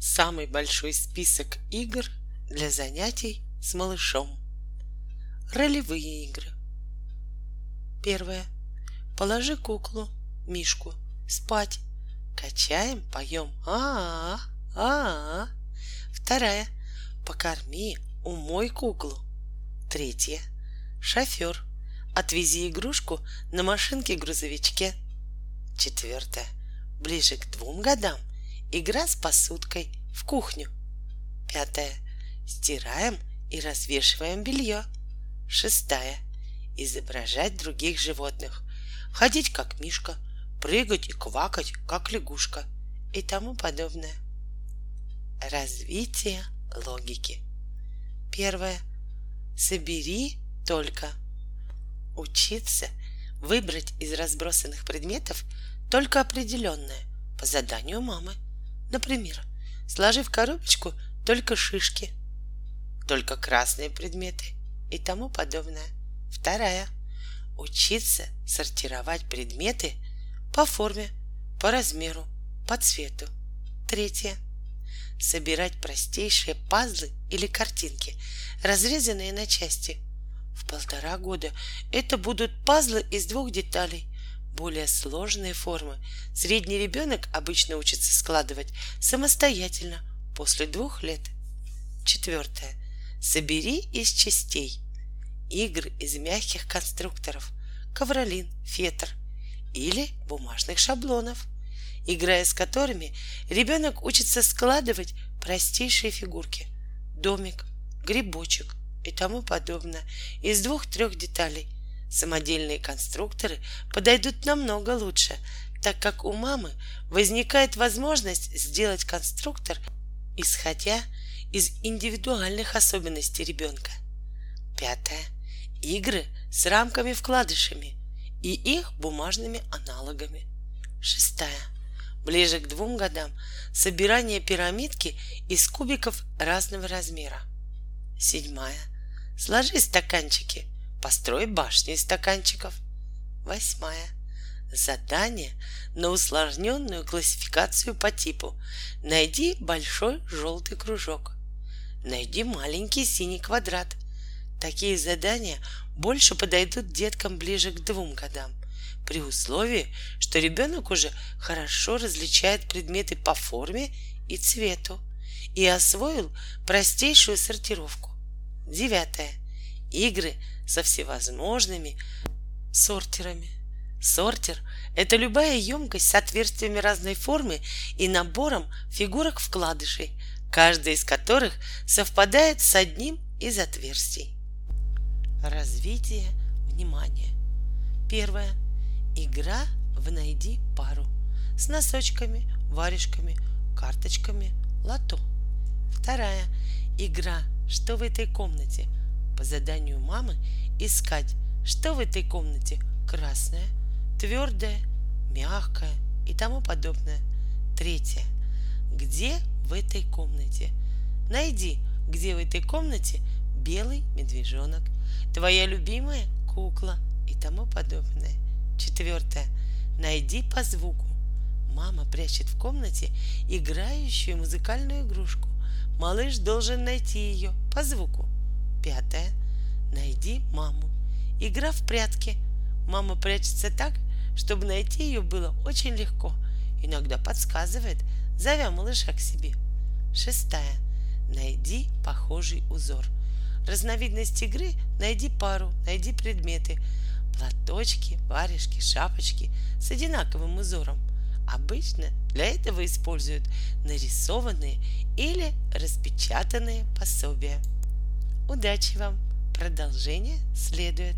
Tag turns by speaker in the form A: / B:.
A: Самый большой список игр для занятий с малышом. Ролевые игры. Первое. Положи куклу, мишку, спать. Качаем, поем а а а Вторая. Покорми, умой куклу. Третье. Шофер. Отвези игрушку на машинке-грузовичке. Четвертое. Ближе к двум годам Игра с посудкой в кухню. Пятое. Стираем и развешиваем белье. Шестая. Изображать других животных. Ходить как мишка, прыгать и квакать как лягушка и тому подобное. Развитие логики. Первое. Собери только. Учиться выбрать из разбросанных предметов только определенное по заданию мамы – Например, сложи в коробочку только шишки, только красные предметы и тому подобное. Вторая. Учиться сортировать предметы по форме, по размеру, по цвету. Третье. Собирать простейшие пазлы или картинки, разрезанные на части. В полтора года это будут пазлы из двух деталей более сложные формы средний ребенок обычно учится складывать самостоятельно после двух лет. Четвертое. Собери из частей. Игры из мягких конструкторов, ковролин, фетр или бумажных шаблонов, играя с которыми ребенок учится складывать простейшие фигурки, домик, грибочек и тому подобное из двух-трех деталей – Самодельные конструкторы подойдут намного лучше, так как у мамы возникает возможность сделать конструктор, исходя из индивидуальных особенностей ребенка. Пятое. Игры с рамками-вкладышами и их бумажными аналогами. Шестая. Ближе к двум годам собирание пирамидки из кубиков разного размера. Седьмая. Сложи стаканчики Построй башни из стаканчиков. Восьмая. Задание на усложненную классификацию по типу. Найди большой желтый кружок. Найди маленький синий квадрат. Такие задания больше подойдут деткам ближе к двум годам, при условии, что ребенок уже хорошо различает предметы по форме и цвету и освоил простейшую сортировку. Девятое. Игры со всевозможными сортерами. Сортер — это любая емкость с отверстиями разной формы и набором фигурок-вкладышей, каждая из которых совпадает с одним из отверстий. Развитие внимания. Первое. Игра в «Найди пару» с носочками, варежками, карточками, лото. Вторая. Игра «Что в этой комнате?» По заданию мамы искать, что в этой комнате красное, твердое, мягкое и тому подобное. Третье. Где в этой комнате? Найди, где в этой комнате белый медвежонок, твоя любимая кукла и тому подобное. Четвертое. Найди по звуку. Мама прячет в комнате играющую музыкальную игрушку. Малыш должен найти ее по звуку. Пятое. Найди маму. Игра в прятки. Мама прячется так, чтобы найти ее было очень легко. Иногда подсказывает, зовя малыша к себе. Шестая. Найди похожий узор. Разновидность игры найди пару, найди предметы. Платочки, варежки, шапочки с одинаковым узором. Обычно для этого используют нарисованные или распечатанные пособия. Удачи вам! Продолжение следует.